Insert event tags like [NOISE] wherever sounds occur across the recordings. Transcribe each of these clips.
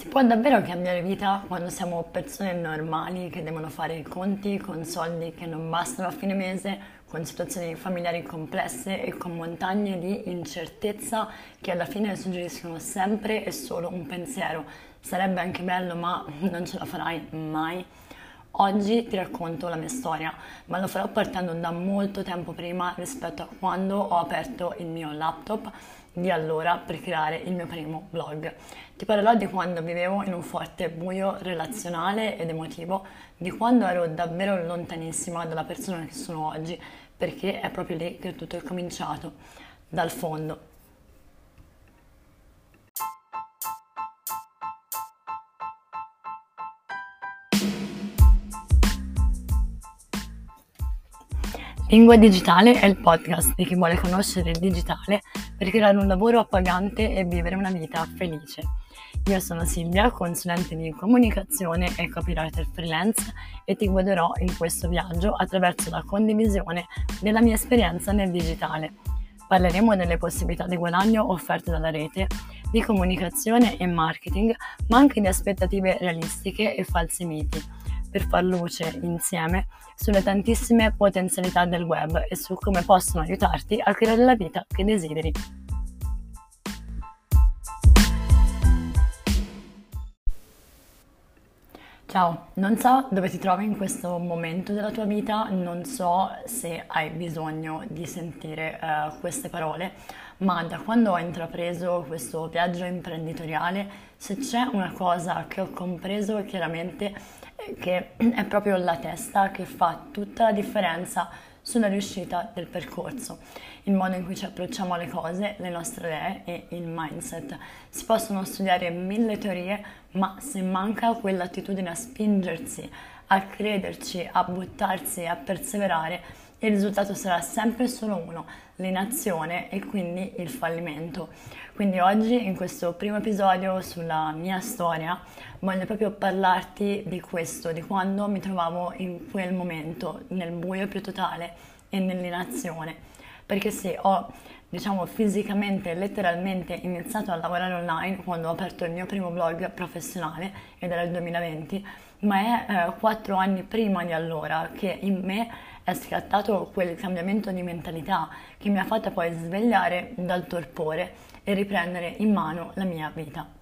Si può davvero cambiare vita quando siamo persone normali che devono fare i conti con soldi che non bastano a fine mese, con situazioni familiari complesse e con montagne di incertezza che alla fine suggeriscono sempre e solo un pensiero. Sarebbe anche bello, ma non ce la farai mai. Oggi ti racconto la mia storia, ma lo farò partendo da molto tempo prima rispetto a quando ho aperto il mio laptop di allora per creare il mio primo blog. Ti parlerò di quando vivevo in un forte buio relazionale ed emotivo, di quando ero davvero lontanissima dalla persona che sono oggi, perché è proprio lì che tutto è cominciato, dal fondo. Lingua Digitale è il podcast di chi vuole conoscere il digitale per creare un lavoro appagante e vivere una vita felice. Io sono Silvia, consulente di comunicazione e copywriter freelance e ti guiderò in questo viaggio attraverso la condivisione della mia esperienza nel digitale. Parleremo delle possibilità di guadagno offerte dalla rete, di comunicazione e marketing, ma anche di aspettative realistiche e falsi miti per far luce insieme sulle tantissime potenzialità del web e su come possono aiutarti a creare la vita che desideri. Ciao, non so dove ti trovi in questo momento della tua vita, non so se hai bisogno di sentire uh, queste parole, ma da quando ho intrapreso questo viaggio imprenditoriale, se c'è una cosa che ho compreso chiaramente che è proprio la testa che fa tutta la differenza sulla riuscita del percorso, il modo in cui ci approcciamo alle cose, le nostre idee e il mindset. Si possono studiare mille teorie, ma se manca quell'attitudine a spingersi, a crederci, a buttarsi, a perseverare, il risultato sarà sempre solo uno, l'inazione e quindi il fallimento. Quindi oggi in questo primo episodio sulla mia storia voglio proprio parlarti di questo, di quando mi trovavo in quel momento, nel buio più totale e nell'inazione. Perché sì, ho diciamo fisicamente, letteralmente iniziato a lavorare online quando ho aperto il mio primo blog professionale ed era il 2020, ma è eh, quattro anni prima di allora che in me è scattato quel cambiamento di mentalità che mi ha fatto poi svegliare dal torpore e riprendere in mano la mia vita.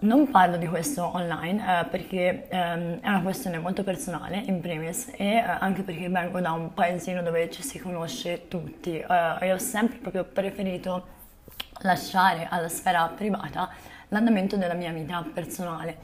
Non parlo di questo online eh, perché ehm, è una questione molto personale in primis e eh, anche perché vengo da un paesino dove ci si conosce tutti eh, e ho sempre proprio preferito lasciare alla sfera privata l'andamento della mia vita personale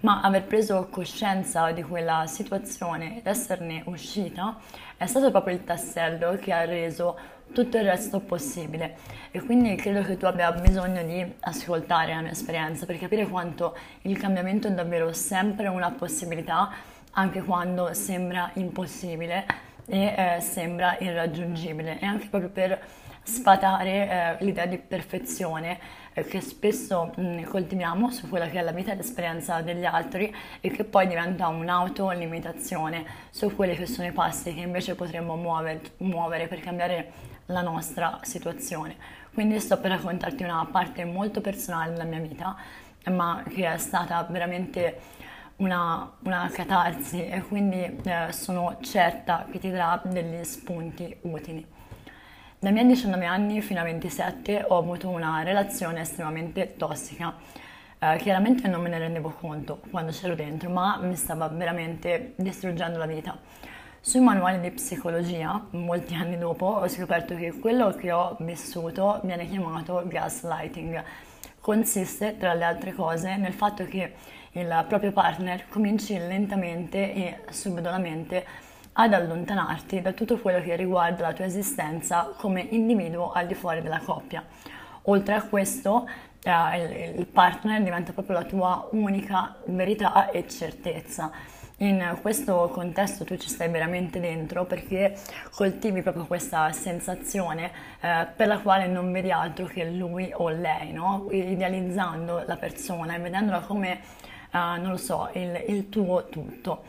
ma aver preso coscienza di quella situazione ed esserne uscita è stato proprio il tassello che ha reso tutto il resto possibile. E quindi credo che tu abbia bisogno di ascoltare la mia esperienza per capire quanto il cambiamento è davvero sempre una possibilità anche quando sembra impossibile e eh, sembra irraggiungibile. E anche proprio per sfatare eh, l'idea di perfezione eh, che spesso mh, mm, coltiviamo su quella che è la vita e l'esperienza degli altri e che poi diventa un'autolimitazione su quelli che sono i passi che invece potremmo muover, muovere per cambiare la nostra situazione. Quindi sto per raccontarti una parte molto personale della mia vita, ma che è stata veramente una, una catarsi e quindi eh, sono certa che ti darà degli spunti utili. Dai miei 19 anni fino a 27 ho avuto una relazione estremamente tossica. Eh, chiaramente non me ne rendevo conto quando c'ero dentro, ma mi stava veramente distruggendo la vita. Sui manuali di psicologia, molti anni dopo, ho scoperto che quello che ho vissuto viene chiamato gaslighting. Consiste, tra le altre cose, nel fatto che il proprio partner cominci lentamente e subdolamente ad allontanarti da tutto quello che riguarda la tua esistenza come individuo al di fuori della coppia. Oltre a questo, eh, il partner diventa proprio la tua unica verità e certezza. In questo contesto tu ci stai veramente dentro perché coltivi proprio questa sensazione eh, per la quale non vedi altro che lui o lei, no? idealizzando la persona e vedendola come, eh, non lo so, il, il tuo tutto.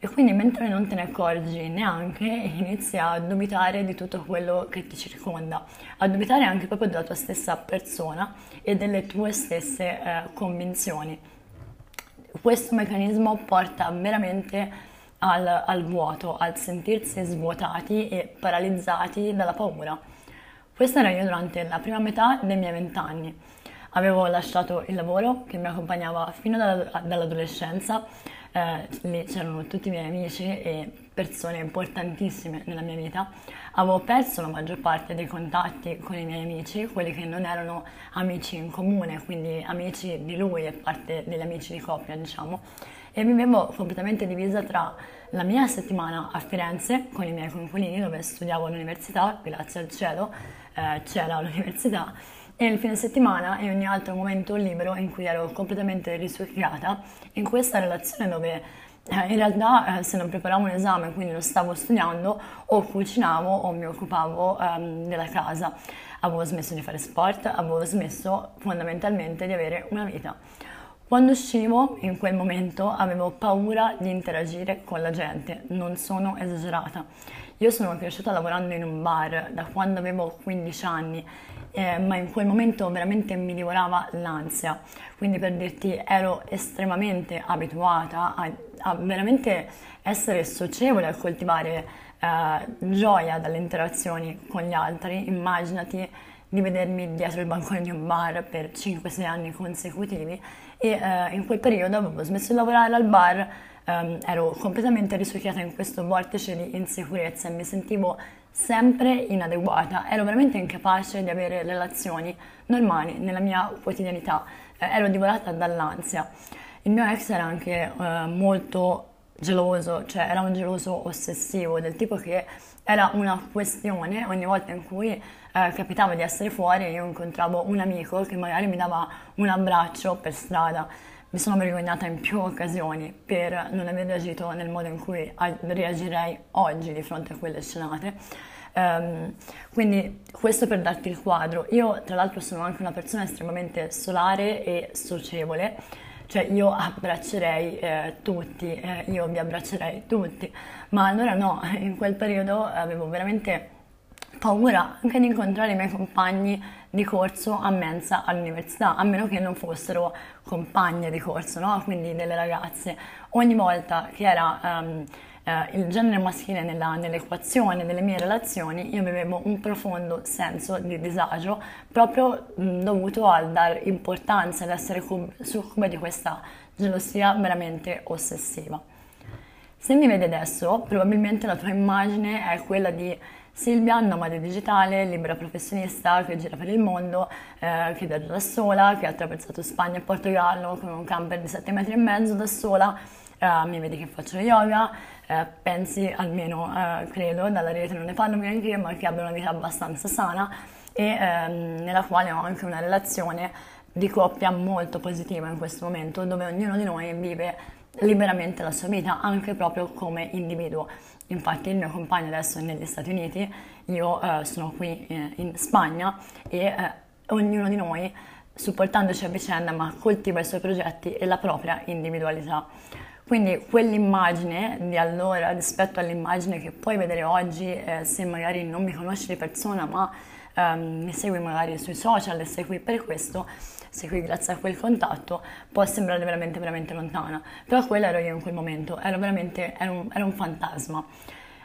E quindi mentre non te ne accorgi neanche, inizi a dubitare di tutto quello che ti circonda, a dubitare anche proprio della tua stessa persona e delle tue stesse eh, convinzioni. Questo meccanismo porta veramente al, al vuoto, al sentirsi svuotati e paralizzati dalla paura. Questa era io durante la prima metà dei miei vent'anni. Avevo lasciato il lavoro che mi accompagnava fino dall'adolescenza eh, c'erano tutti i miei amici e persone importantissime nella mia vita. Avevo perso la maggior parte dei contatti con i miei amici, quelli che non erano amici in comune, quindi amici di lui e parte degli amici di coppia, diciamo. E vivevo completamente divisa tra la mia settimana a Firenze con i miei coinquilini dove studiavo all'università, grazie al cielo eh, c'era l'università, e il fine settimana e ogni altro momento libero in cui ero completamente risucchiata in questa relazione dove eh, in realtà eh, se non preparavo un esame, quindi lo stavo studiando, o cucinavo o mi occupavo ehm, della casa. Avevo smesso di fare sport, avevo smesso fondamentalmente di avere una vita. Quando uscivo, in quel momento, avevo paura di interagire con la gente, non sono esagerata. Io sono cresciuta lavorando in un bar da quando avevo 15 anni eh, ma in quel momento veramente mi divorava l'ansia. Quindi per dirti ero estremamente abituata a, a veramente essere socievole, a coltivare eh, gioia dalle interazioni con gli altri. Immaginati di vedermi dietro il bancone di un bar per 5-6 anni consecutivi e eh, in quel periodo avevo smesso di lavorare al bar, ehm, ero completamente risucchiata in questo vortice di insicurezza e mi sentivo sempre inadeguata, ero veramente incapace di avere relazioni normali nella mia quotidianità, eh, ero divorata dall'ansia. Il mio ex era anche eh, molto geloso, cioè era un geloso ossessivo, del tipo che era una questione ogni volta in cui eh, capitava di essere fuori io incontravo un amico che magari mi dava un abbraccio per strada. Mi sono vergognata in più occasioni per non aver reagito nel modo in cui reagirei oggi di fronte a quelle scenate. Um, quindi questo per darti il quadro. Io tra l'altro sono anche una persona estremamente solare e socievole, cioè io abbraccerei eh, tutti, eh, io vi abbraccerei tutti, ma allora no, [LAUGHS] in quel periodo avevo veramente paura anche di incontrare i miei compagni di corso a mensa all'università, a meno che non fossero compagne di corso, no? quindi delle ragazze. Ogni volta che era um, uh, il genere maschile nella, nell'equazione delle mie relazioni, io avevo un profondo senso di disagio proprio mh, dovuto al dare importanza, ad essere succube di questa gelosia veramente ossessiva. Se mi vedi adesso, probabilmente la tua immagine è quella di Silvia, nomade digitale, libera professionista che gira per il mondo, eh, che viaggia da sola, che ha attraversato Spagna e Portogallo con un camper di 7 metri e mezzo da sola, eh, mi vedi che faccio yoga, eh, pensi almeno, eh, credo, dalla rete non ne parlo neanche ma che abbia una vita abbastanza sana e ehm, nella quale ho anche una relazione di coppia molto positiva in questo momento, dove ognuno di noi vive liberamente la sua vita, anche proprio come individuo. Infatti il mio compagno adesso è negli Stati Uniti, io eh, sono qui eh, in Spagna e eh, ognuno di noi, supportandoci a vicenda, ma coltiva i suoi progetti e la propria individualità. Quindi quell'immagine di allora rispetto all'immagine che puoi vedere oggi, eh, se magari non mi conosci di persona, ma ehm, mi segui magari sui social e sei qui per questo, sei qui grazie a quel contatto, può sembrare veramente, veramente lontana. Però quello ero io in quel momento, ero veramente, ero un, ero un fantasma.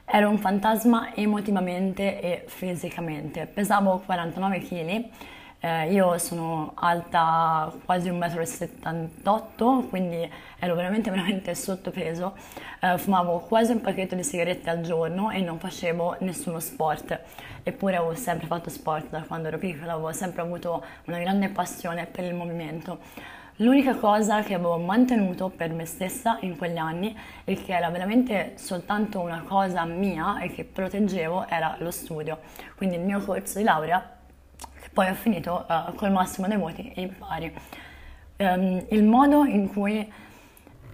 Ero un fantasma emotivamente e fisicamente. Pesavo 49 kg eh, io sono alta quasi 1,78 m, quindi ero veramente, [LAUGHS] veramente sottopeso. Eh, fumavo quasi un pacchetto di sigarette al giorno e non facevo nessuno sport. Eppure avevo sempre fatto sport da quando ero piccola, avevo sempre avuto una grande passione per il movimento. L'unica cosa che avevo mantenuto per me stessa in quegli anni e che era veramente soltanto una cosa mia e che proteggevo era lo studio. Quindi il mio corso di laurea poi ho finito uh, col massimo dei voti in pari. Um, il modo in cui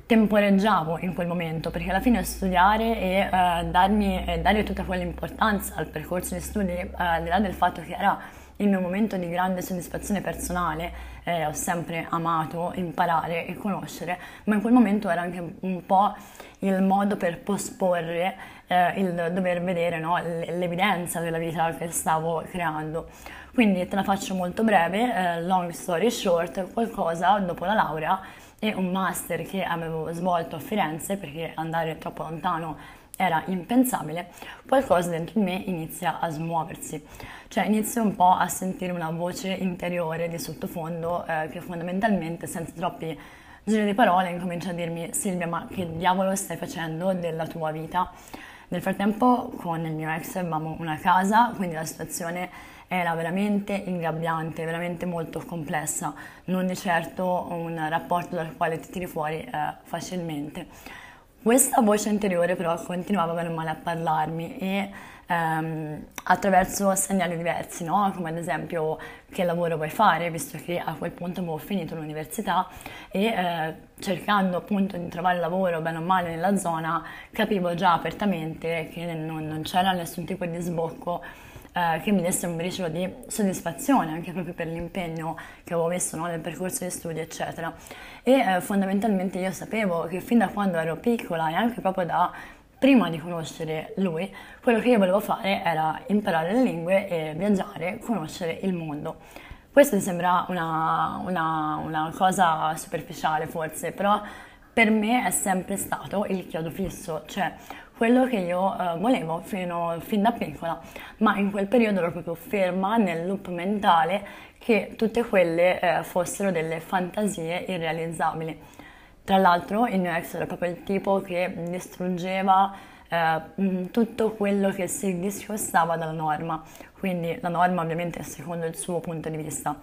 temporeggiavo in quel momento, perché alla fine studiare e uh, darmi, e dare tutta quell'importanza al percorso di studi, uh, al di là del fatto che era il mio momento di grande soddisfazione personale, eh, ho sempre amato imparare e conoscere, ma in quel momento era anche un po' il modo per posporre eh, il dover vedere no, l'evidenza della vita che stavo creando. Quindi te la faccio molto breve, eh, long story short, qualcosa dopo la laurea e un master che avevo svolto a Firenze perché andare troppo lontano era impensabile, qualcosa dentro di me inizia a smuoversi, cioè inizio un po' a sentire una voce interiore di sottofondo eh, che fondamentalmente senza troppi giri di parole incomincia a dirmi Silvia ma che diavolo stai facendo della tua vita? Nel frattempo con il mio ex avevamo una casa, quindi la situazione era veramente ingabbiante, veramente molto complessa, non di certo un rapporto dal quale ti tiri fuori eh, facilmente. Questa voce interiore però continuava bene o male a parlarmi e ehm, attraverso segnali diversi, no? come ad esempio che lavoro vuoi fare, visto che a quel punto avevo finito l'università e eh, cercando appunto di trovare lavoro bene o male nella zona capivo già apertamente che non, non c'era nessun tipo di sbocco eh, che mi desse un briciolo di soddisfazione anche proprio per l'impegno che avevo messo no, nel percorso di studi eccetera e eh, fondamentalmente io sapevo che fin da quando ero piccola e anche proprio da prima di conoscere lui, quello che io volevo fare era imparare le lingue e viaggiare, conoscere il mondo. Questo mi sembra una, una, una cosa superficiale forse, però per me è sempre stato il chiodo fisso, cioè quello che io uh, volevo fino, fin da piccola, ma in quel periodo ero proprio ferma nel loop mentale che tutte quelle uh, fossero delle fantasie irrealizzabili. Tra l'altro il mio ex era proprio il tipo che distruggeva uh, tutto quello che si discostava dalla norma, quindi la norma ovviamente secondo il suo punto di vista.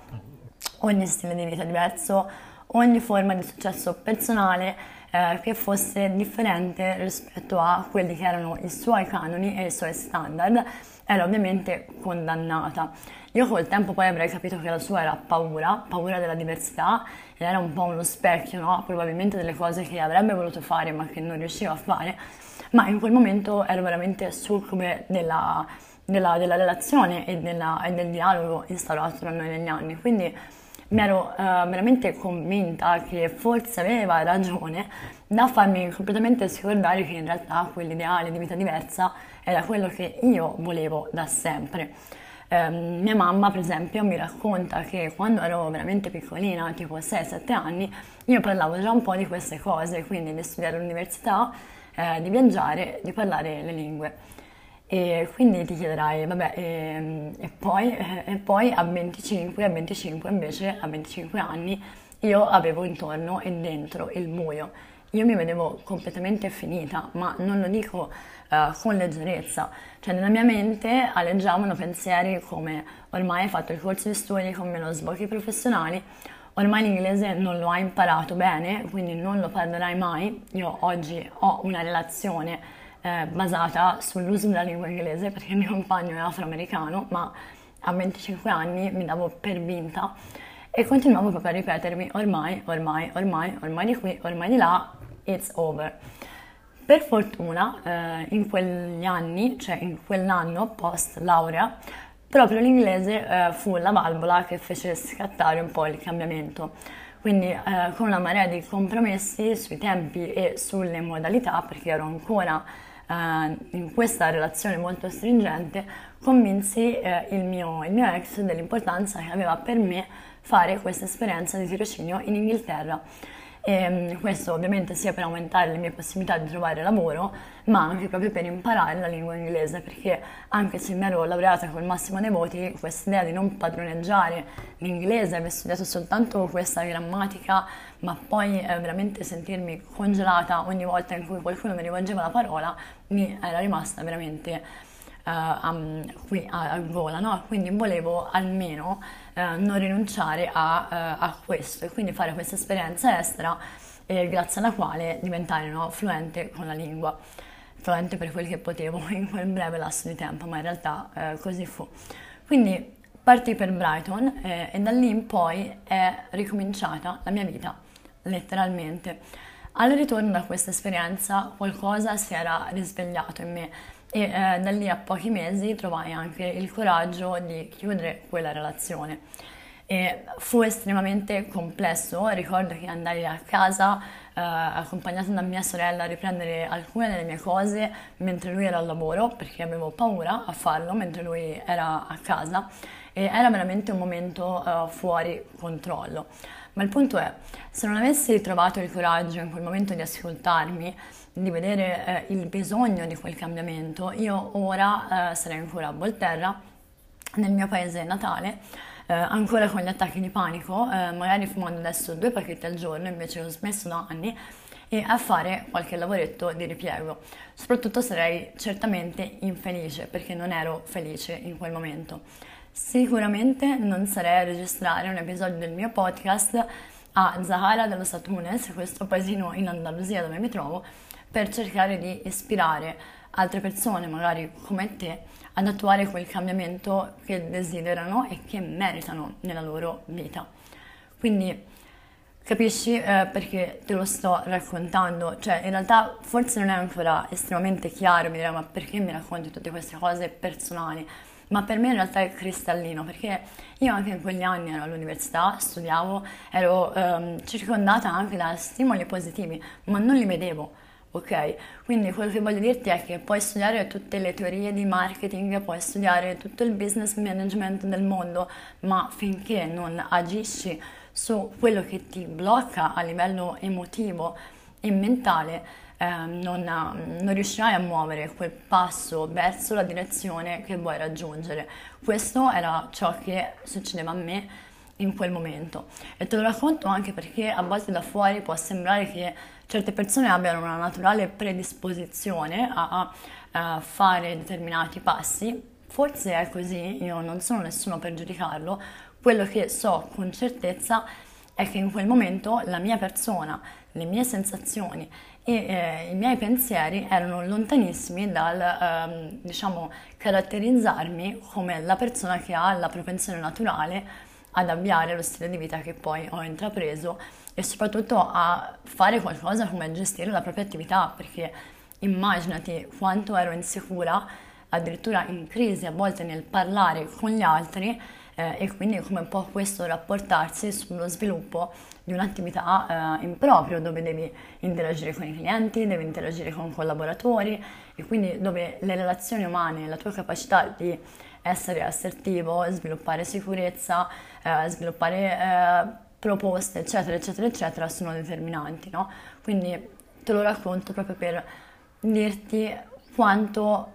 Ogni stile di vita diverso, ogni forma di successo personale eh, che fosse differente rispetto a quelli che erano i suoi canoni e i suoi standard, era ovviamente condannata. Io col tempo poi avrei capito che la sua era paura, paura della diversità, ed era un po' uno specchio, no? probabilmente delle cose che avrebbe voluto fare ma che non riusciva a fare, ma in quel momento ero veramente succube della, della, della relazione e, della, e, del dialogo instaurato tra noi negli anni. Quindi mi ero uh, veramente convinta che forse aveva ragione da farmi completamente scordare che in realtà quell'ideale di vita diversa era quello che io volevo da sempre. Um, mia mamma, per esempio, mi racconta che quando ero veramente piccolina, tipo 6-7 anni, io parlavo già un po' di queste cose, quindi di studiare all'università, eh, di viaggiare, di parlare le lingue. E quindi ti chiederai, vabbè, e, ehm, e, poi, e poi a 25, a 25 invece, a 25 anni, io avevo intorno e dentro il buio. Io mi vedevo completamente finita, ma non lo dico uh, con leggerezza. Cioè nella mia mente aleggiavano pensieri come ormai hai fatto il corso di studi con meno sbocchi professionali, ormai l'inglese non lo hai imparato bene, quindi non lo parlerai mai. Io oggi ho una relazione eh, basata sull'uso della lingua inglese perché il mio compagno è afroamericano, ma a 25 anni mi davo per vinta e continuavo proprio a ripetermi ormai, ormai, ormai, ormai di qui, ormai di là, it's over. Per fortuna eh, in quegli anni, cioè in quell'anno post laurea, proprio l'inglese eh, fu la valvola che fece scattare un po' il cambiamento. Quindi eh, con una marea di compromessi sui tempi e sulle modalità, perché ero ancora in questa relazione molto stringente convinsi eh, il, mio, il mio ex dell'importanza che aveva per me fare questa esperienza di tirocinio in Inghilterra. E ehm, questo ovviamente sia per aumentare le mie possibilità di trovare lavoro, ma anche proprio per imparare la lingua inglese, perché anche se mi ero laureata col massimo dei voti, questa idea di non padroneggiare l'inglese, aver studiato soltanto questa grammatica, ma poi eh, veramente sentirmi congelata ogni volta in cui qualcuno mi rivolgeva la parola, mi era rimasta veramente Uh, um, qui a, a gola, no? quindi volevo almeno uh, non rinunciare a, uh, a, questo e quindi fare questa esperienza estera eh, grazie alla quale diventare no, fluente con la lingua, fluente per quel che potevo [LAUGHS] in quel breve lasso di tempo, ma in realtà così fu. Quindi partì per Brighton eh, e da lì in poi è ricominciata la mia vita, letteralmente. Al ritorno da questa esperienza qualcosa si era risvegliato in me e eh, da lì a pochi mesi trovai anche il coraggio di chiudere quella relazione. E fu estremamente complesso, ricordo che andai a casa eh, accompagnata da mia sorella a riprendere alcune delle mie cose mentre lui era al lavoro perché avevo paura a farlo mentre lui era a casa e era veramente un momento uh, fuori controllo. Ma il punto è, se non avessi trovato il coraggio in quel momento di ascoltarmi, di vedere eh, il bisogno di quel cambiamento, io ora eh, sarei ancora a Volterra, nel mio paese natale, eh, ancora con gli attacchi di panico, eh, magari fumando adesso due pacchetti al giorno, invece ho smesso da anni, e a fare qualche lavoretto di ripiego. Soprattutto sarei certamente infelice perché non ero felice in quel momento. Sicuramente non sarei a registrare un episodio del mio podcast a Zahara dello Satunes, questo paesino in Andalusia dove mi trovo, per cercare di ispirare altre persone, magari come te, ad attuare quel cambiamento che desiderano e che meritano nella loro vita. Quindi capisci eh, perché te lo sto raccontando? Cioè, in realtà forse non è ancora estremamente chiaro, mi direi, ma perché mi racconti tutte queste cose personali? Ma per me in realtà è cristallino, perché io anche in quegli anni ero all'università, studiavo, ero ehm, circondata anche da stimoli positivi, ma non li vedevo ok? Quindi quello che voglio dirti è che puoi studiare tutte le teorie di marketing, puoi studiare tutto il business management del mondo, ma finché non agisci su quello che ti blocca a livello emotivo e mentale, eh, non, non, riuscirai a muovere quel passo verso la direzione che vuoi raggiungere. Questo era ciò che succedeva a me in quel momento e te lo racconto anche perché a volte da fuori può sembrare che certe persone abbiano una naturale predisposizione a, a fare determinati passi. Forse è così, io non sono nessuno per giudicarlo, quello che so con certezza è che in quel momento la mia persona, le mie sensazioni e eh, i miei pensieri erano lontanissimi dal, ehm, diciamo, caratterizzarmi come la persona che ha la propensione naturale ad avviare lo stile di vita che poi ho intrapreso e soprattutto a fare qualcosa come gestire la propria attività, perché immaginati quanto ero insicura, addirittura in crisi a volte nel parlare con gli altri eh, e quindi come può questo rapportarsi sullo sviluppo di un'attività eh, in proprio dove devi interagire con i clienti, devi interagire con collaboratori e quindi dove le relazioni umane, la tua capacità di essere assertivo, sviluppare sicurezza, eh, sviluppare eh, proposte, eccetera, eccetera, eccetera, sono determinanti, no? Quindi te lo racconto proprio per dirti quanto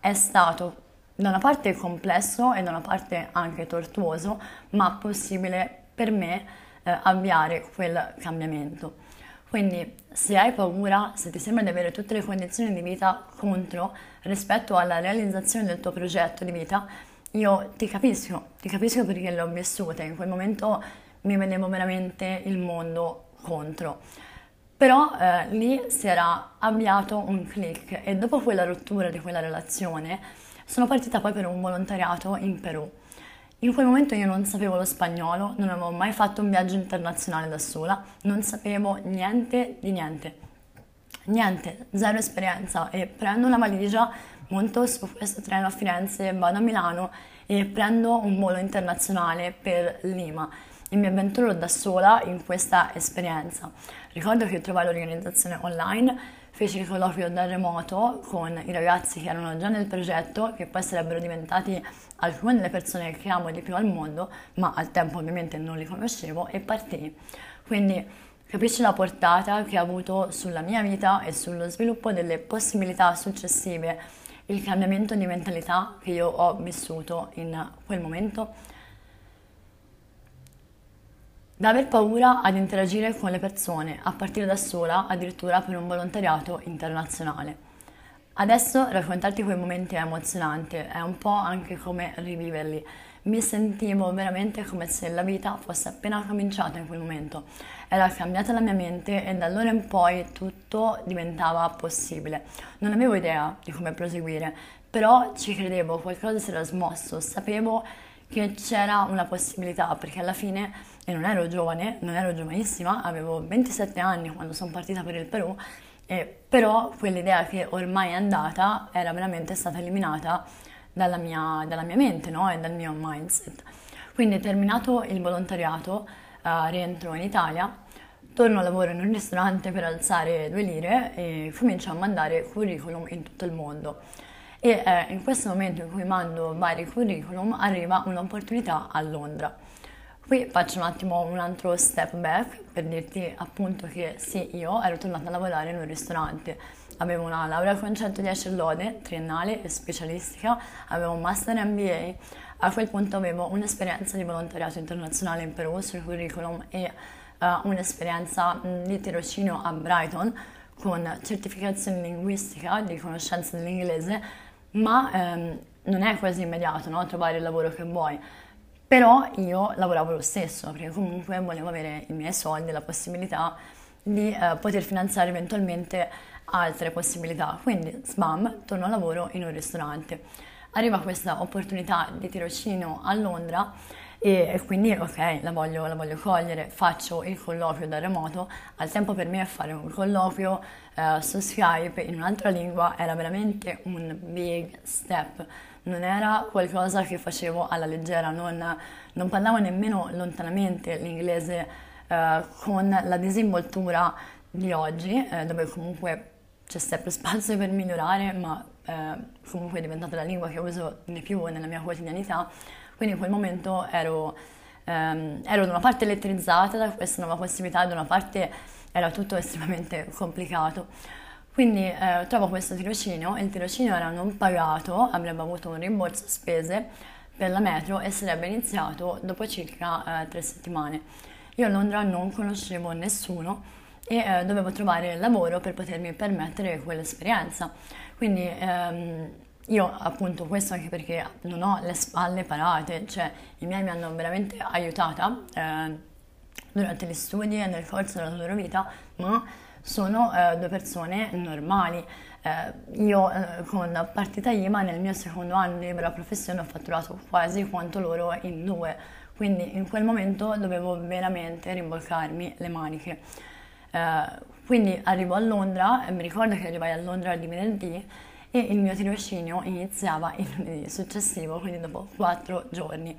è stato da una parte complesso e da una parte anche tortuoso, ma possibile per me eh, avviare quel cambiamento. Quindi se hai paura, se ti sembra di avere tutte le condizioni di vita contro rispetto alla realizzazione del tuo progetto di vita, io ti capisco, ti capisco perché l'ho vissuta, in quel momento mi vedevo veramente il mondo contro. Però eh, lì si era avviato un click e dopo quella rottura di quella relazione sono partita poi per un volontariato in Perù. In quel momento io non sapevo lo spagnolo, non avevo mai fatto un viaggio internazionale da sola, non sapevo niente di niente. Niente, zero esperienza e prendo una valigia, monto su questo treno a Firenze, vado a Milano e prendo un volo internazionale per Lima e mi avventuro da sola in questa esperienza. Ricordo che trovai l'organizzazione online, feci il colloquio da remoto con i ragazzi che erano già nel progetto, che poi sarebbero diventati alcune delle persone che amo di più al mondo, ma al tempo ovviamente non li conoscevo e partii. Quindi capisci la portata che ha avuto sulla mia vita e sullo sviluppo delle possibilità successive, il cambiamento di mentalità che io ho vissuto in quel momento da aver paura ad interagire con le persone, a partire da sola, addirittura per un volontariato internazionale. Adesso raccontarti quei momenti è emozionante, è un po' anche come riviverli. Mi sentivo veramente come se la vita fosse appena cominciata in quel momento. Era cambiata la mia mente e da allora in poi tutto diventava possibile. Non avevo idea di come proseguire, però ci credevo, qualcosa si era smosso, sapevo che c'era una possibilità, perché alla fine e non ero giovane, non ero giovanissima, avevo 27 anni quando sono partita per il Perù E, però quell'idea che ormai è andata era veramente stata eliminata dalla mia, dalla mia mente no? e dal mio mindset. Quindi terminato il volontariato, uh, rientro in Italia, torno a lavoro in un ristorante per alzare due lire e comincio a mandare curriculum in tutto il mondo. E eh, in questo momento in cui mando vari curriculum arriva un'opportunità a Londra. Qui faccio un attimo un altro step back per dirti appunto che sì, io ero tornata a lavorare in un ristorante, avevo una laurea con 110 lode, triennale e specialistica, avevo un master MBA, a quel punto avevo un'esperienza di volontariato internazionale in Perù sul curriculum e uh, un'esperienza di tirocinio a Brighton con certificazione linguistica di conoscenza dell'inglese, ma ehm, non è quasi immediato no? trovare il lavoro che vuoi. Però io lavoravo lo stesso, perché comunque volevo avere i miei soldi, la possibilità di eh, poter finanziare eventualmente altre possibilità. Quindi, sbam, torno a lavoro in un ristorante. Arriva questa opportunità di tirocinio a Londra e quindi ok, la voglio, la voglio, cogliere, faccio il colloquio da remoto. Al tempo per me fare un colloquio eh, su Skype in un'altra lingua era veramente un big step. Non era qualcosa che facevo alla leggera, non, non parlavo nemmeno lontanamente l'inglese eh, con la disinvoltura di oggi, eh, dove comunque c'è sempre spazio per migliorare, ma eh, comunque è diventata la lingua che uso di più nella mia quotidianità. Quindi in quel momento ero, ehm, ero da una parte elettrizzata da questa nuova possibilità, da una parte era tutto estremamente complicato. Quindi eh, trovo questo tirocinio, il tirocinio era non pagato, avrebbe avuto un rimborso spese per la metro e sarebbe iniziato dopo circa eh, tre settimane. Io a Londra non conoscevo nessuno e eh, dovevo trovare lavoro per potermi permettere quell'esperienza. Quindi ehm, io appunto questo anche perché non ho le spalle parate, cioè i miei mi hanno veramente aiutata eh, durante gli studi e nel corso della loro vita, ma sono eh, due persone normali. Eh, io eh, con partita IMA nel mio secondo anno di libera professione ho fatturato quasi quanto loro in due, quindi in quel momento dovevo veramente rimbolcarmi le maniche. Eh, quindi arrivo a Londra, e mi ricordo che arrivai a Londra di venerdì e il mio tirocinio iniziava il lunedì successivo, quindi dopo quattro giorni.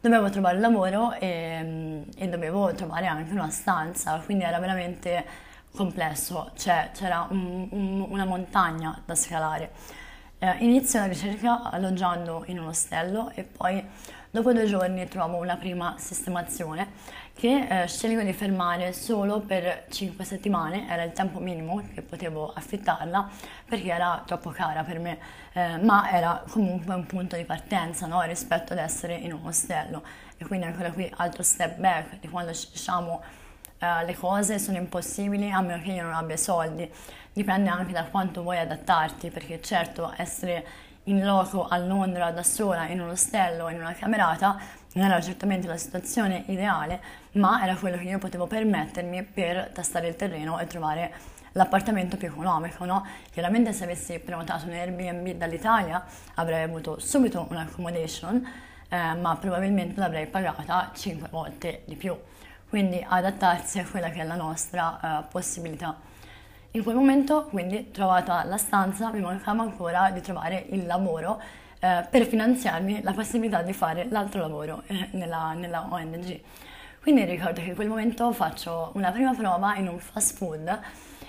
Dovevo trovare lavoro e, e dovevo trovare anche una stanza, quindi era veramente complesso, cioè c'era un, un, una montagna da scalare. Eh, inizio la ricerca alloggiando in un ostello e poi dopo due giorni trovo una prima sistemazione che eh, scelgo di fermare solo per 5 settimane, era il tempo minimo che potevo affittarla perché era troppo cara per me, eh, ma era comunque un punto di partenza no? rispetto ad essere in un ostello e quindi ancora qui altro step back di quando diciamo eh, le cose sono impossibili a meno che io non abbia soldi, dipende anche da quanto vuoi adattarti perché certo essere in loco a Londra da sola in un ostello, in una camerata, non era certamente la situazione ideale, ma era quello che io potevo permettermi per tastare il terreno e trovare l'appartamento più economico, no? Chiaramente se avessi prenotato un Airbnb dall'Italia avrei avuto subito un'accommodation, eh, ma probabilmente l'avrei pagata 5 volte di più. Quindi adattarsi a quella che è la nostra eh, possibilità. In quel momento, quindi, trovata la stanza, mi mancava ancora di trovare il lavoro eh, per finanziarmi la possibilità di fare l'altro lavoro eh, nella, nella, ONG. Quindi ricordo che in quel momento faccio una prima prova in un fast food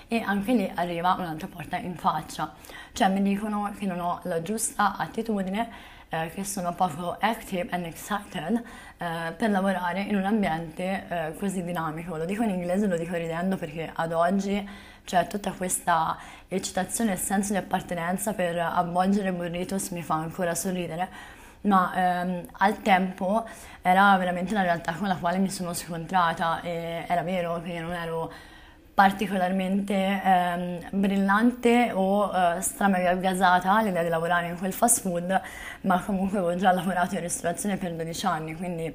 e anche lì arriva un'altra porta in faccia, cioè mi dicono che non ho la giusta attitudine, eh, che sono poco active and excited eh, per lavorare in un ambiente eh, così dinamico. Lo dico in inglese, lo dico ridendo perché ad oggi c'è tutta questa eccitazione e senso di appartenenza per avvolgere burritos mi fa ancora sorridere, ma ehm, al tempo era veramente una realtà con la quale mi sono scontrata e era vero che io non ero particolarmente ehm, brillante o eh, stramega gasata all'idea di lavorare in quel fast food, ma comunque avevo già lavorato in ristorazione per 12 anni, quindi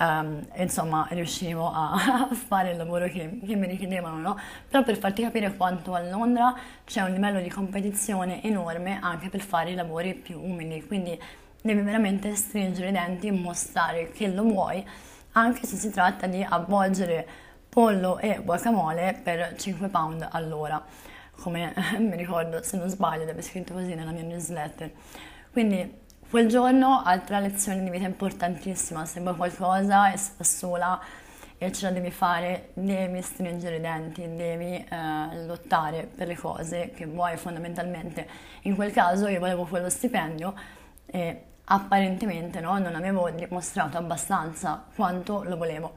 Um, insomma riuscivo a, [LAUGHS] a, fare il lavoro che, che mi richiedevano, no? Però per farti capire quanto a Londra c'è un livello di competizione enorme anche per fare i lavori più umili, quindi devi veramente stringere i denti e mostrare che lo vuoi, anche se si tratta di avvolgere pollo e guacamole per 5 pound all'ora. come [LAUGHS] mi ricordo, se non sbaglio, deve scritto così nella mia newsletter. Quindi quel giorno, altra lezione di vita importantissima, se vuoi qualcosa e sta sola e ce la devi fare, devi stringere i denti, devi eh, lottare per le cose che vuoi fondamentalmente. In quel caso io volevo quello stipendio e apparentemente no, non avevo dimostrato abbastanza quanto lo volevo.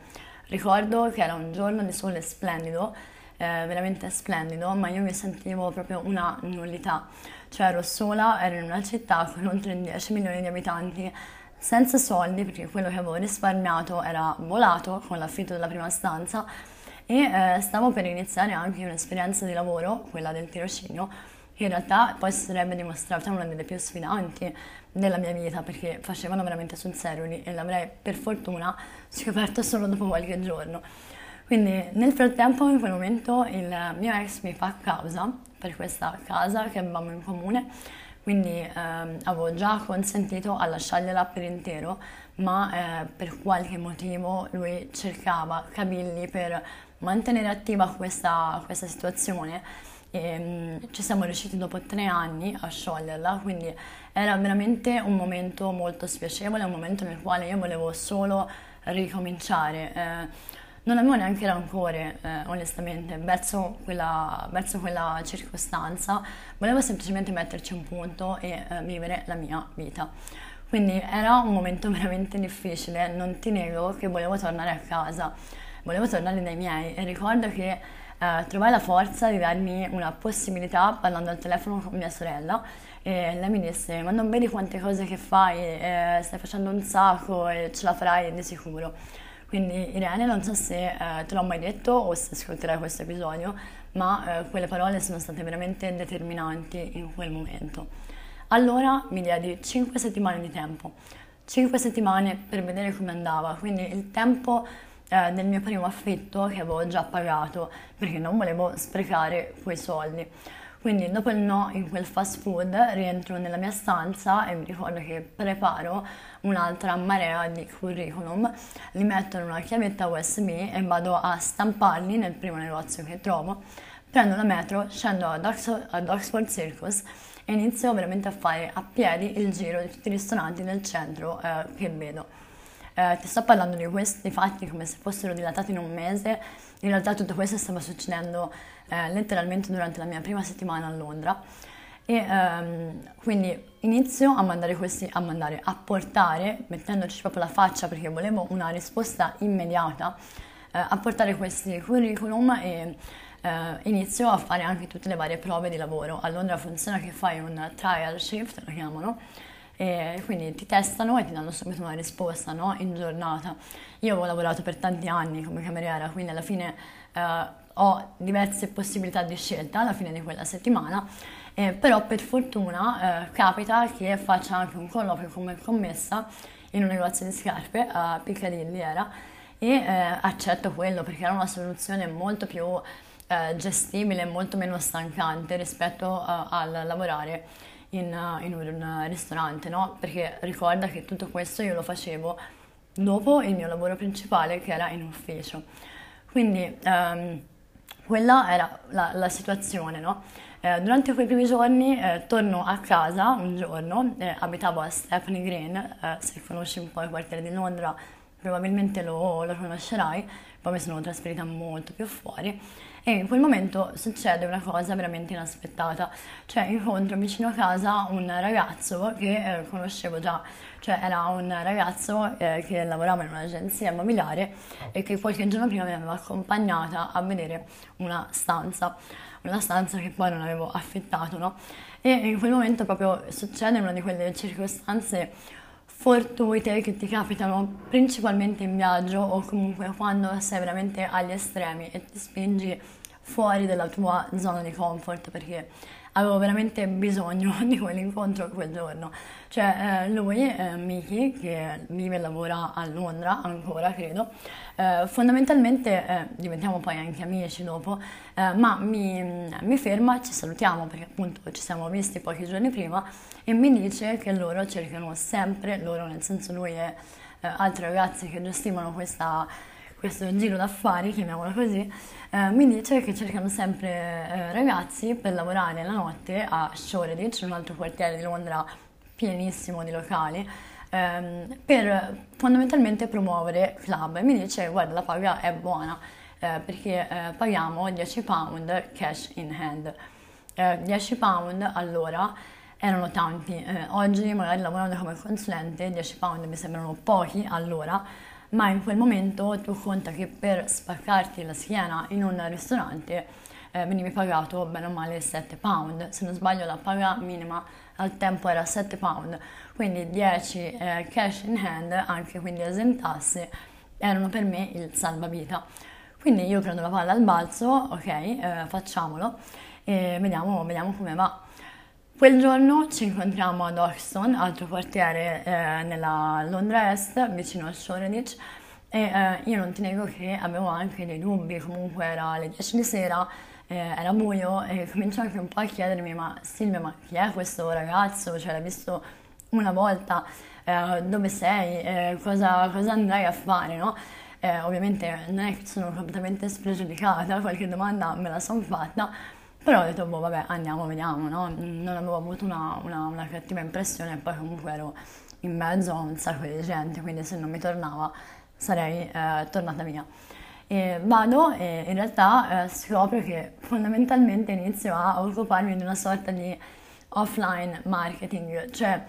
Ricordo che era un giorno di sole splendido, eh, veramente splendido, ma io mi sentivo proprio una nullità. Cioè ero sola, ero in una città con oltre 10 milioni di abitanti, senza soldi perché quello che avevo risparmiato era volato con l'affitto della prima stanza e eh, stavo per iniziare anche un'esperienza di lavoro, quella del tirocinio, che in realtà poi si sarebbe dimostrata una delle più sfidanti della mia vita perché facevano veramente sul serio e l'avrei per fortuna scoperto solo dopo qualche giorno. Quindi nel frattempo in quel momento il mio ex mi fa causa per questa casa che avevamo in comune quindi ehm, avevo già consentito a lasciargliela per intero, ma eh, per qualche motivo lui cercava cavilli per mantenere attiva questa, questa situazione e um, ci siamo riusciti dopo tre anni a scioglierla, quindi era veramente un momento molto spiacevole, un momento nel quale io volevo solo ricominciare. Eh, non avevo neanche rancore, eh, onestamente, verso quella, verso quella, circostanza, volevo semplicemente metterci un punto e eh, vivere la mia vita. Quindi era un momento [LAUGHS] veramente difficile, non ti nego che volevo tornare a casa, volevo tornare dai miei e ricordo che eh, trovai la forza di darmi una possibilità parlando al telefono con mia sorella e lei mi disse ma non vedi quante cose che fai, eh, stai facendo un sacco e ce la farai di sicuro. Quindi Irene, non so se eh, te l'ho mai detto o se ascolterai questo episodio, ma eh, quelle parole sono state veramente determinanti in quel momento. Allora mi diedi 5 settimane di tempo, 5 settimane per vedere come andava, quindi il tempo eh, del mio primo affitto che avevo già pagato perché non volevo sprecare quei soldi. Quindi dopo il no in quel fast food rientro nella mia stanza e mi ricordo che preparo un'altra marea di curriculum, li metto in una chiavetta USB e vado a stamparli nel primo negozio che trovo. Prendo la metro, scendo ad, Oxford, ad Oxford Circus e inizio veramente a fare a piedi il giro di tutti i ristoranti del centro eh, che vedo. Eh, ti sto parlando di questi fatti come se fossero dilatati in un mese, in realtà tutto questo stava succedendo eh, letteralmente durante la mia prima settimana a Londra e ehm, quindi inizio a mandare questi, a mandare, a portare, mettendoci proprio la faccia perché volevo una risposta immediata, eh, a portare questi curriculum e eh, inizio a fare anche tutte le varie prove di lavoro. A Londra funziona che fai un trial shift, lo chiamano, e quindi ti testano e ti danno subito una risposta no? in giornata. Io avevo lavorato per tanti anni come cameriera, quindi alla fine eh, ho diverse possibilità di scelta alla fine di quella settimana, eh, però per fortuna eh, capita che faccia anche un colloquio come commessa in un negozio di scarpe a Piccadilly era e eh, accetto quello perché era una soluzione molto più eh, gestibile, molto meno stancante rispetto eh, al lavorare in, in un ristorante, no? Perché ricorda che tutto questo io lo facevo dopo il mio lavoro principale che era in ufficio. Quindi um, quella era la, la situazione, no? Eh, durante quei primi giorni eh, torno a casa un giorno, eh, abitavo a Stephanie Green, eh, se conosci un po' il quartiere di Londra probabilmente lo, lo conoscerai, poi mi sono trasferita molto più fuori e in quel momento succede una cosa veramente inaspettata, cioè incontro vicino a casa un ragazzo che eh, conoscevo già, cioè era un ragazzo eh, che lavorava in un'agenzia immobiliare e che qualche giorno prima mi aveva accompagnata a vedere una stanza, una stanza che poi non avevo affittato, no? E in quel momento proprio succede una di quelle circostanze fortuite che ti capitano principalmente in viaggio o comunque quando sei veramente agli estremi e ti spingi fuori dalla tua zona di comfort perché avevo veramente bisogno [LAUGHS] di quell'incontro quel giorno. Cioè, eh, lui, eh, Miki, che vive e lavora a Londra ancora, credo, eh, fondamentalmente eh, diventiamo poi anche amici dopo, eh, ma mi, mi, ferma, ci salutiamo perché appunto ci siamo visti pochi giorni prima e mi dice che loro cercano sempre, loro nel senso lui e eh, altri ragazzi che gestivano questa questo giro d'affari, chiamiamolo così, eh, mi dice che cercano sempre eh, ragazzi per lavorare la notte a Shoreditch, un altro quartiere di Londra pienissimo di locali, ehm, per fondamentalmente promuovere club. E mi dice, guarda, la paga è buona, eh, perché eh, paghiamo 10 pound cash in hand. 10 pound all'ora erano tanti, eh, oggi magari lavorando come consulente 10 pound mi sembrano pochi all'ora, ma in quel momento tu conta che per spaccarti la schiena in un ristorante eh, venivi pagato bene o male 7 pound, se non sbaglio la paga minima al tempo era 7 pound, quindi 10 eh, cash in hand, anche quindi esentasse, erano per me il salvavita. Quindi io prendo la palla al balzo, ok, eh, facciamolo e vediamo, vediamo come va. Quel giorno ci incontriamo ad Oxton, altro quartiere eh, nella Londra Est, vicino a Shoreditch, e eh, io non ti nego che avevo anche dei dubbi, comunque era le 10 di sera, eh, era buio e comincio anche un po' a chiedermi ma Silvia ma chi è questo ragazzo? Cioè l'hai visto una volta, eh, dove sei, eh, cosa, cosa, andrai a fare, no? Eh, ovviamente non è che sono completamente spregiudicata, qualche domanda me la sono fatta, però ho detto, boh, vabbè, andiamo, vediamo, no? Non avevo avuto una, una, una cattiva impressione e poi comunque ero in mezzo a un sacco di gente, quindi se non mi tornava sarei eh, tornata via. E vado e in realtà eh, scopro che fondamentalmente inizio a occuparmi di una sorta di offline marketing, cioè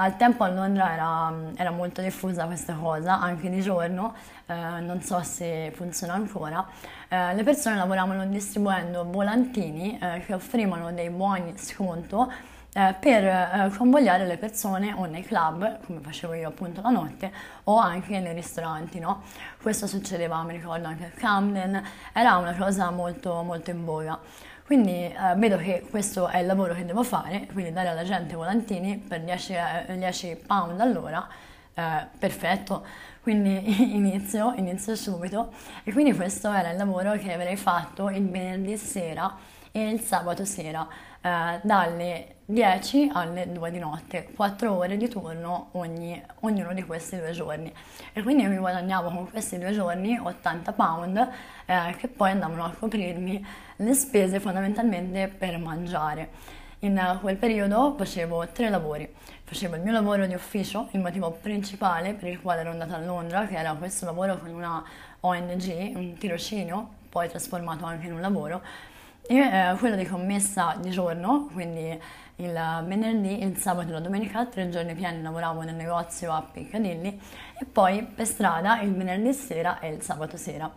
al tempo a Londra era, era, molto diffusa questa cosa, anche di giorno, eh, non so se funziona ancora. Eh, le persone lavoravano distribuendo volantini eh, che offrivano dei buoni sconto eh, per eh, convogliare le persone o nei club, come facevo io appunto la notte, o anche nei ristoranti. No? Questo succedeva, mi ricordo, anche a Camden, era una cosa molto, molto in voga. Quindi eh, vedo che questo è il lavoro che devo fare, quindi dare alla gente volantini per 10, 10 eh, pound all'ora, eh, perfetto. Quindi [LAUGHS] inizio, inizio subito e quindi questo era il lavoro che avrei fatto il venerdì sera e il sabato sera, eh, dalle 10 alle 2 di notte, 4 ore di turno ogni, ognuno di questi due giorni. E quindi io mi guadagnavo con questi due giorni 80 pound eh, che poi andavano a coprirmi le spese fondamentalmente per mangiare. In quel periodo facevo tre lavori. Facevo il mio lavoro di ufficio, il motivo principale per il quale ero andata a Londra, che era questo lavoro con una ONG, un tirocinio, poi trasformato anche in un lavoro, e eh, quello di commessa di giorno, quindi il venerdì, il sabato e la domenica, tre giorni pieni lavoravo nel negozio a Piccadilly e poi per strada il venerdì sera e il sabato sera.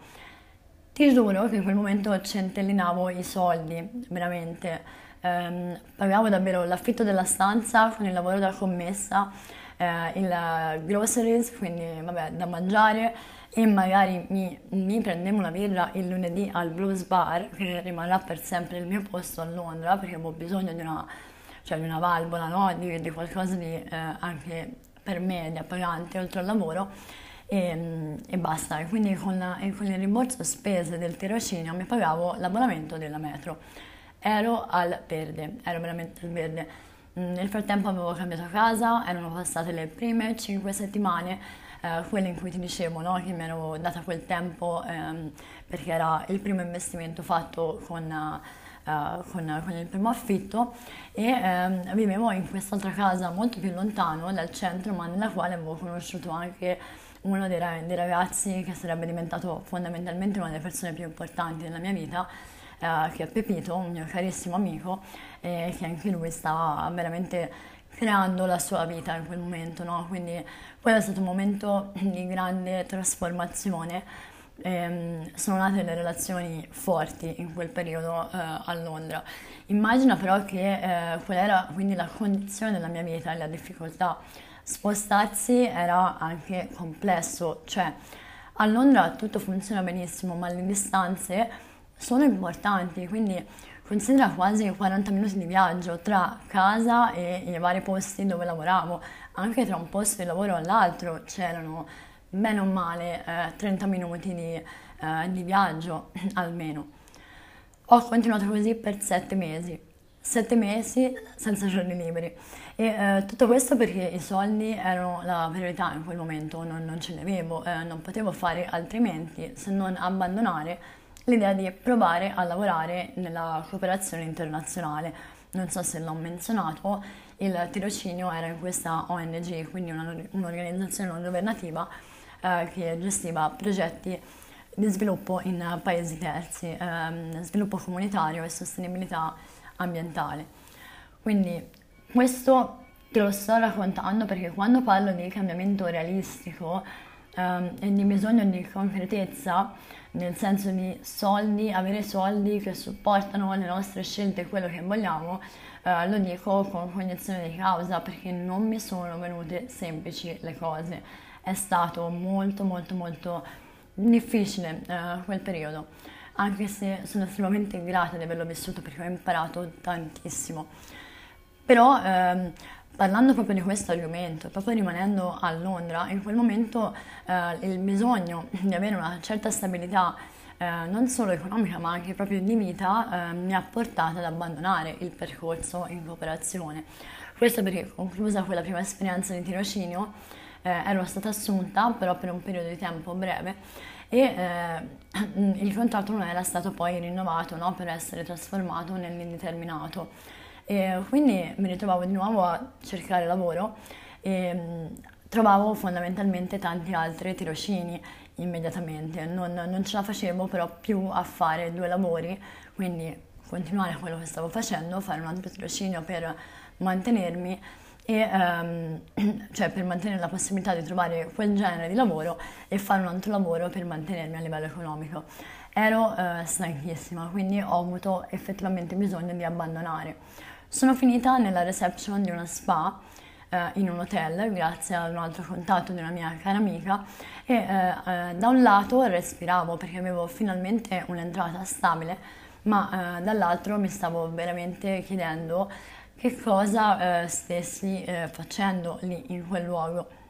Ti giuro che in quel momento centellinavo i soldi, veramente. Eh, pagavo davvero l'affitto della stanza con il lavoro da commessa, eh, il groceries, quindi vabbè, da mangiare e magari mi, mi, prendevo una birra il lunedì al Blues Bar, che rimarrà per sempre il mio posto a Londra, perché avevo bisogno di una, cioè di una valvola, no? di, di, qualcosa di eh, anche per me, di appagante oltre al lavoro e, e basta. E quindi con, con, il rimborso spese del tirocinio mi pagavo l'abbonamento della metro. Ero al verde, ero veramente al verde. Nel frattempo avevo cambiato casa, erano passate le prime 5 settimane, eh, quelle in cui ti dicevo no? che mi ero data quel tempo ehm, perché era il primo investimento fatto con... Uh, con, con, il primo affitto e um, vivevo in quest'altra casa molto più lontano dal centro ma nella quale avevo conosciuto anche uno dei, dei, ragazzi che sarebbe diventato fondamentalmente una delle persone più importanti della mia vita, eh, che è Pepito, un mio carissimo amico, e che anche lui stava veramente creando la sua vita in quel momento, no? Quindi quello è stato un momento di grande trasformazione. Ehm, sono nate le relazioni forti in quel periodo eh, a Londra. Immagina però che eh, qual era quindi la condizione della mia vita e la difficoltà spostarsi era anche complesso, cioè a Londra tutto funziona benissimo, ma le distanze sono importanti, quindi considera quasi 40 minuti di viaggio tra casa e i vari posti dove lavoravo, anche tra un posto di lavoro all'altro c'erano bene o male eh, 30 minuti di, eh, di viaggio [CLEARS THROAT] almeno. Ho continuato così per 7 mesi sette mesi senza giorni liberi. E eh, tutto questo perché i soldi erano la priorità in quel momento, non, non ce li avevo, eh, non potevo fare altrimenti se non abbandonare l'idea di provare a lavorare nella cooperazione internazionale. Non so se l'ho menzionato, il tirocinio era in questa ONG, quindi una, un'organizzazione non governativa eh, che gestiva progetti di sviluppo in paesi terzi, ehm, sviluppo comunitario e sostenibilità ambientale. Quindi questo te lo sto raccontando perché quando parlo di cambiamento realistico ehm, e di bisogno di concretezza, nel senso di soldi, avere soldi che supportano le nostre scelte e quello che vogliamo, eh, lo dico con cognizione di causa perché non mi sono venute semplici le cose. È stato molto molto molto difficile eh, quel periodo, anche se sono estremamente grata di averlo vissuto perché ho imparato tantissimo. Però ehm, parlando proprio di questo argomento, proprio rimanendo a Londra, in quel momento eh, il bisogno di avere una certa stabilità eh, non solo economica ma anche proprio di vita eh, mi ha portato ad abbandonare il percorso in cooperazione. Questo perché conclusa quella prima esperienza di tirocinio eh, ero stata assunta però per un periodo di tempo breve e eh, il contratto non era stato poi rinnovato no, per essere trasformato nell'indeterminato. E quindi mi ritrovavo di nuovo a cercare lavoro e mh, trovavo fondamentalmente tanti altri tirocini immediatamente, non, non, ce la facevo però più a fare due lavori, quindi continuare quello che stavo facendo, fare un altro tirocinio per mantenermi e um, [CLEARS THROAT] cioè per mantenere la possibilità di trovare quel genere di lavoro e fare un altro lavoro per mantenermi a livello economico. Ero uh, stanchissima, quindi ho avuto effettivamente bisogno di abbandonare. Sono finita nella reception di una spa uh, in un hotel grazie ad un altro contatto di una mia cara amica e uh, da un lato respiravo perché avevo finalmente un'entrata stabile, ma dall'altro mi stavo veramente chiedendo che cosa eh, stessi eh, facendo lì in quel luogo.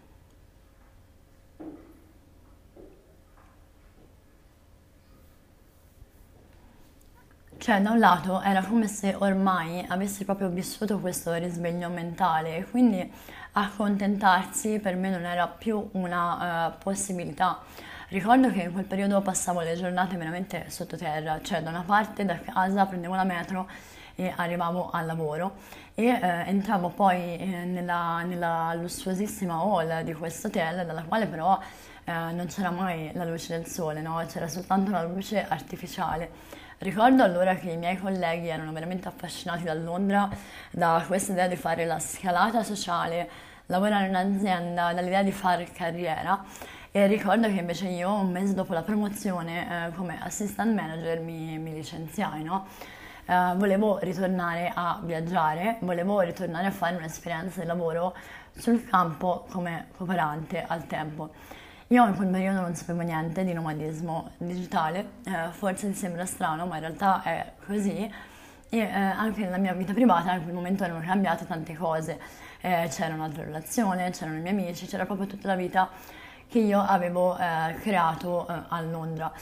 Cioè, da un lato era come se ormai avessi proprio vissuto questo risveglio mentale quindi accontentarsi per me non era più una uh, possibilità. Ricordo che in quel periodo passavo le giornate veramente sottoterra, cioè da una parte da casa prendevo la metro e arrivavo al lavoro e eh, entravo poi eh, nella, nella, lussuosissima hall di questo hotel dalla quale però eh, non c'era mai la luce del sole, no? c'era soltanto una luce artificiale. Ricordo allora che i miei colleghi erano veramente affascinati da Londra, da questa idea di fare la scalata sociale, lavorare in azienda, dall'idea di fare carriera e ricordo che invece io un mese dopo la promozione eh, come assistant manager mi, mi licenziai, no? uh, volevo ritornare a viaggiare, volevo ritornare a fare un'esperienza di lavoro sul campo come cooperante al tempo. Io in quel periodo non sapevo niente di nomadismo digitale, eh, forse ti sembra strano, ma in realtà è così. E eh, anche nella mia vita privata in quel momento erano cambiate tante cose. Eh, c'era un'altra relazione, c'erano i miei amici, c'era proprio tutta la vita che io avevo eh, creato eh, a Londra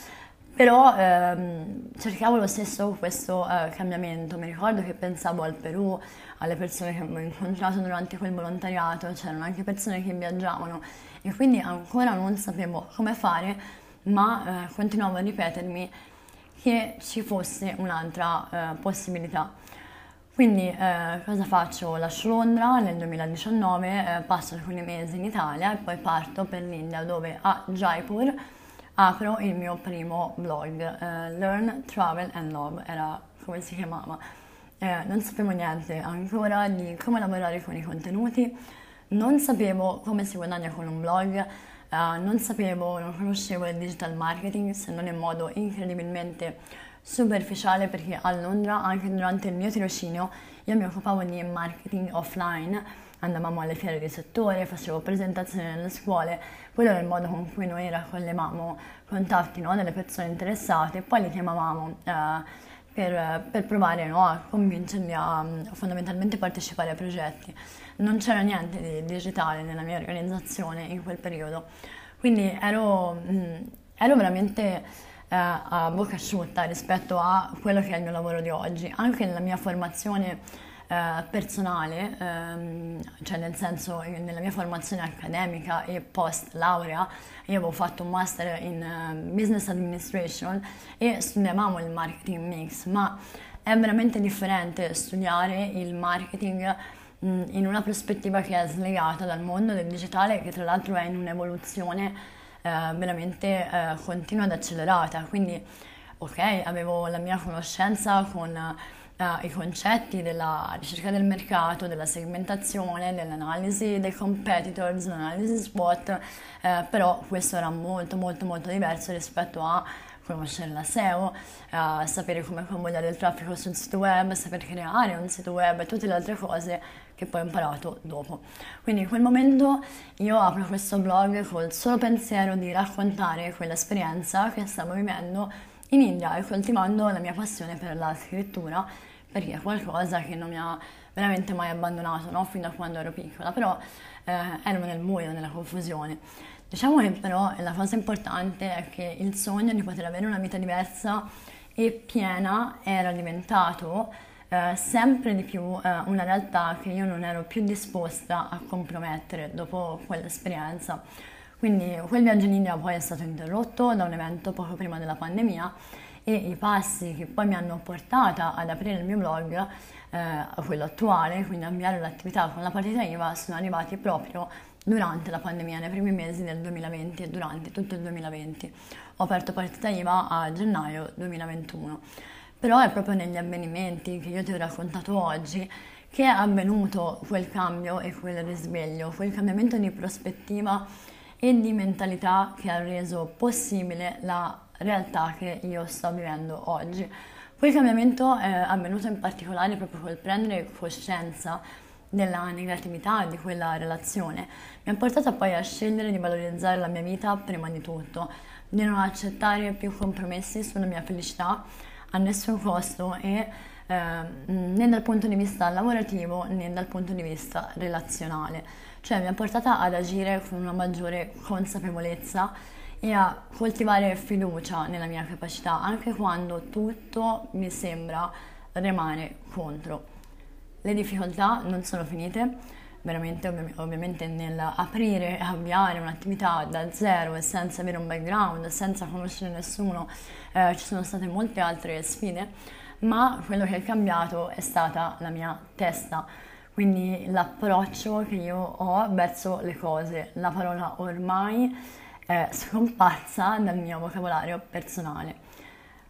però ehm, cercavo lo stesso questo eh, cambiamento. Mi ricordo che pensavo al Perù, alle persone che avevo incontrato durante quel volontariato, c'erano anche persone che viaggiavano e quindi ancora non sapevo come fare, ma eh, continuavo a ripetermi che ci fosse un'altra eh, possibilità. Quindi eh, cosa faccio? Lascio Londra nel 2019, eh, passo alcuni mesi in Italia e poi parto per l'India dove a Jaipur apro il mio primo blog, uh, Learn, Travel and Love, era come si chiamava. Eh, non sapevo niente ancora di come lavorare con i contenuti, non sapevo come si guadagna con un blog, uh, non sapevo, non conoscevo il digital marketing se non in modo incredibilmente superficiale perché a Londra, anche durante il mio tirocinio, io mi occupavo di marketing offline andavamo alle fiere di settore, facevo presentazioni nelle scuole, quello era il modo con cui noi raccoglievamo contatti no, delle persone interessate e poi li chiamavamo eh, per, per, provare no, a convincerli a, a, fondamentalmente partecipare ai progetti. Non c'era niente di digitale nella mia organizzazione in quel periodo, quindi ero, mh, ero veramente eh, a bocca asciutta rispetto a quello che è il mio lavoro di oggi. Anche nella mia formazione eh, personale, ehm, cioè nel senso nella mia formazione accademica e post laurea, io avevo fatto un master in uh, business administration e studiavamo il marketing mix, ma è veramente differente studiare il marketing in una prospettiva che è slegata dal mondo del digitale, che tra l'altro è in un'evoluzione eh, veramente eh, continua ed accelerata. Quindi, ok, avevo la mia conoscenza con uh, i concetti della ricerca del mercato, della segmentazione, dell'analisi dei competitors, l'analisi SWOT, uh, però questo era molto molto molto diverso rispetto a conoscere la SEO, uh, sapere come convogliare il traffico sul sito web, saper creare un sito web e tutte le altre cose che poi ho imparato dopo. Quindi in quel momento io apro questo blog col solo pensiero di raccontare quell'esperienza che stavo vivendo in India e coltivando la mia passione per la scrittura perché è qualcosa che non mi ha veramente mai abbandonato, no? fin da quando ero piccola, però eh, ero nel buio, nella confusione. Diciamo che però la cosa importante è che il sogno di poter avere una vita diversa e piena era diventato eh, sempre di più eh, una realtà che io non ero più disposta a compromettere dopo quell'esperienza. Quindi quel viaggio in India poi è stato interrotto da un evento poco prima della pandemia e i passi che poi mi hanno portata ad aprire il mio blog, eh, quello attuale, quindi avviare l'attività con la partita IVA, sono arrivati proprio durante la pandemia, nei primi mesi del 2020 e durante tutto il 2020. Ho aperto partita IVA a gennaio 2021. Però è proprio negli avvenimenti che io ti ho raccontato oggi che è avvenuto quel cambio e quel risveglio, quel cambiamento di prospettiva e di mentalità che ha reso possibile la realtà che io sto vivendo oggi. Quel cambiamento è avvenuto in particolare proprio col prendere coscienza della negatività di quella relazione. Mi ha portato poi a scegliere di valorizzare la mia vita prima di tutto, di non accettare più compromessi sulla mia felicità a nessun costo e eh, né dal punto di vista lavorativo né dal punto di vista relazionale. Cioè mi ha portata ad agire con una maggiore consapevolezza e a coltivare fiducia nella mia capacità anche quando tutto mi sembra remare contro. Le difficoltà non sono finite, veramente ovvi- ovviamente nel aprire e avviare un'attività da zero e senza avere un background, senza conoscere nessuno, eh, ci sono state molte altre sfide, ma quello che è cambiato è stata la mia testa, quindi l'approccio che io ho verso le cose, la parola ormai è scomparsa dal mio vocabolario personale.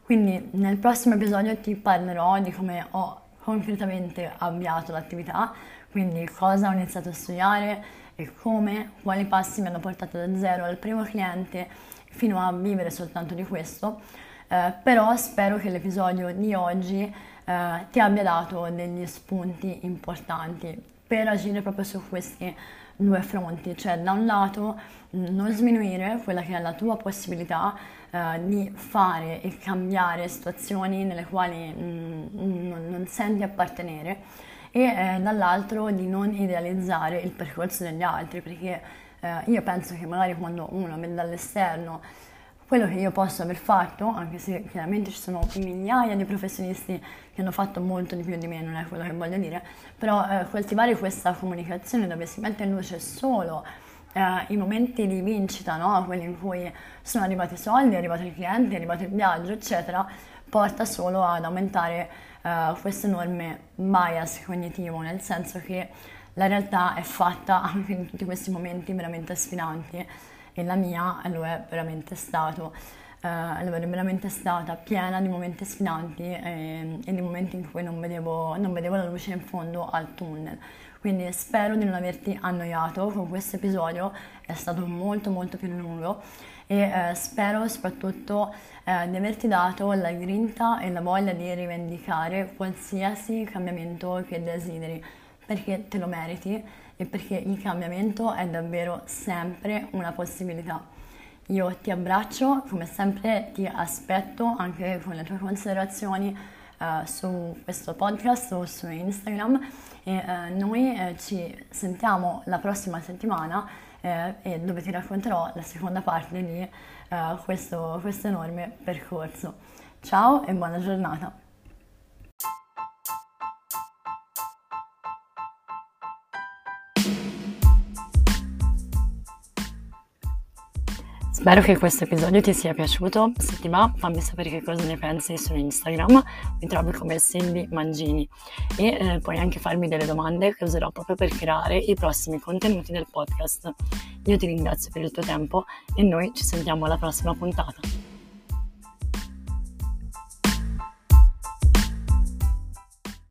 Quindi nel prossimo episodio ti parlerò di come ho concretamente avviato l'attività, quindi cosa ho iniziato a studiare e come, quali passi mi hanno portato da zero al primo cliente fino a vivere soltanto di questo. Eh, però spero che l'episodio di oggi eh, ti abbia dato degli spunti importanti per agire proprio su questi due fronti, cioè da un lato non sminuire quella che è la tua possibilità eh, di fare e cambiare situazioni nelle quali mh, non, non, senti appartenere e eh, dall'altro di non idealizzare il percorso degli altri perché eh, io penso che magari quando uno vede dall'esterno quello che io posso aver fatto, anche se chiaramente ci sono migliaia di professionisti che hanno fatto molto di più di me, non è quello che voglio dire, però eh, coltivare questa comunicazione dove si mette in luce solo eh, i momenti di vincita, no? quelli in cui sono arrivati i soldi, è arrivato il cliente, è arrivato il viaggio, eccetera, porta solo ad aumentare eh, questo enorme bias cognitivo, nel senso che la realtà è fatta anche in tutti questi momenti veramente sfidanti e la mia lo è veramente stato. Uh, allora, è veramente stata piena di momenti sfidanti e, e di momenti in cui non vedevo, non vedevo, la luce in fondo al tunnel. Quindi spero di non averti annoiato con questo episodio, è stato molto molto più lungo e eh, spero soprattutto eh, di averti dato la grinta e la voglia di rivendicare qualsiasi cambiamento che desideri, perché te lo meriti e perché il cambiamento è davvero sempre una possibilità. Io ti abbraccio, come sempre ti aspetto anche con le tue considerazioni uh, su questo podcast o su Instagram e uh, noi uh, ci sentiamo la prossima settimana eh, e dove ti racconterò la seconda parte di eh, questo, questo enorme percorso. Ciao e buona giornata! Spero che questo episodio ti sia piaciuto, se ti va fammi sapere che cosa ne pensi su Instagram, mi trovi come Cindy Mangini e eh, puoi anche farmi delle domande che userò proprio per creare i prossimi contenuti del podcast. Io ti ringrazio per il tuo tempo e noi ci sentiamo alla prossima puntata.